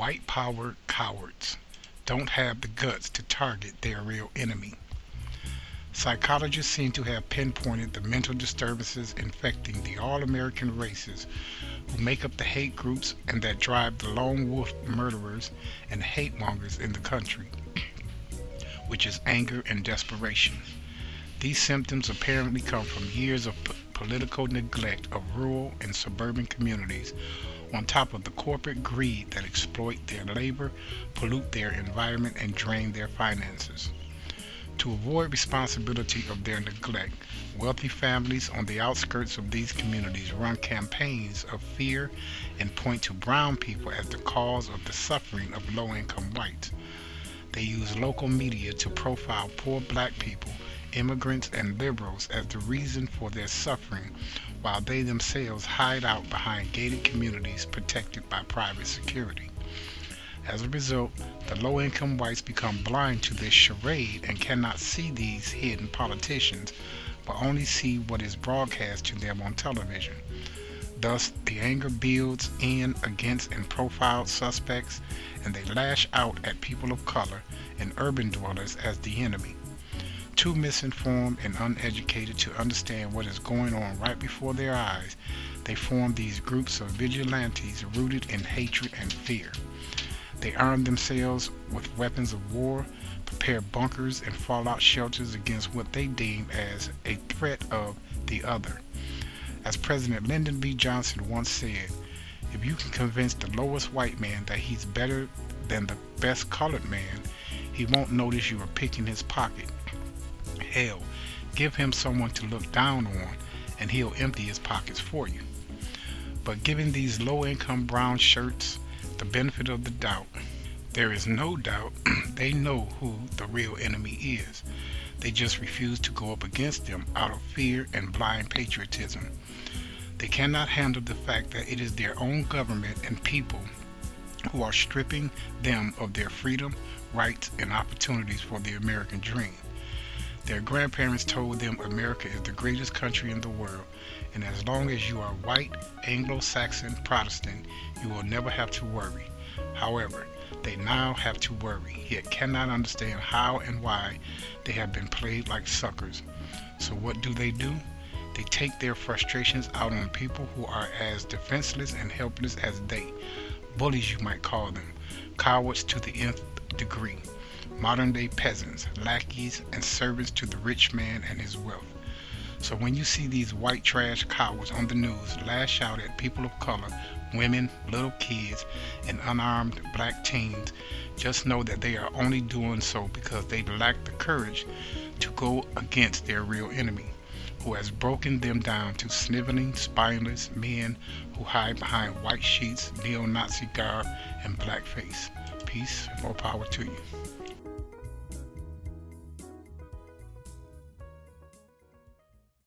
white power cowards don't have the guts to target their real enemy. Psychologists seem to have pinpointed the mental disturbances infecting the all American races who make up the hate groups and that drive the lone wolf murderers and hate mongers in the country, which is anger and desperation. These symptoms apparently come from years of political neglect of rural and suburban communities on top of the corporate greed that exploit their labor, pollute their environment, and drain their finances. To avoid responsibility of their neglect, wealthy families on the outskirts of these communities run campaigns of fear and point to brown people as the cause of the suffering of low income whites. They use local media to profile poor black people, immigrants, and liberals as the reason for their suffering, while they themselves hide out behind gated communities protected by private security. As a result, the low income whites become blind to this charade and cannot see these hidden politicians, but only see what is broadcast to them on television. Thus, the anger builds in against and profiled suspects, and they lash out at people of color and urban dwellers as the enemy. Too misinformed and uneducated to understand what is going on right before their eyes, they form these groups of vigilantes rooted in hatred and fear. They arm themselves with weapons of war, prepare bunkers and fallout shelters against what they deem as a threat of the other. As President Lyndon B. Johnson once said, if you can convince the lowest white man that he's better than the best colored man, he won't notice you are picking his pocket. Hell, give him someone to look down on, and he'll empty his pockets for you. But giving these low income brown shirts the benefit of the doubt, there is no doubt they know who the real enemy is. They just refuse to go up against them out of fear and blind patriotism. They cannot handle the fact that it is their own government and people who are stripping them of their freedom, rights, and opportunities for the American dream. Their grandparents told them America is the greatest country in the world, and as long as you are white, Anglo Saxon, Protestant, you will never have to worry. However, they now have to worry, yet cannot understand how and why they have been played like suckers. So, what do they do? They take their frustrations out on people who are as defenseless and helpless as they. Bullies, you might call them. Cowards to the nth degree modern day peasants, lackeys, and servants to the rich man and his wealth. So when you see these white trash cowards on the news lash out at people of color, women, little kids, and unarmed black teens, just know that they are only doing so because they lack the courage to go against their real enemy, who has broken them down to sniveling, spineless men who hide behind white sheets, neo-Nazi garb, and blackface. Peace, more power to you.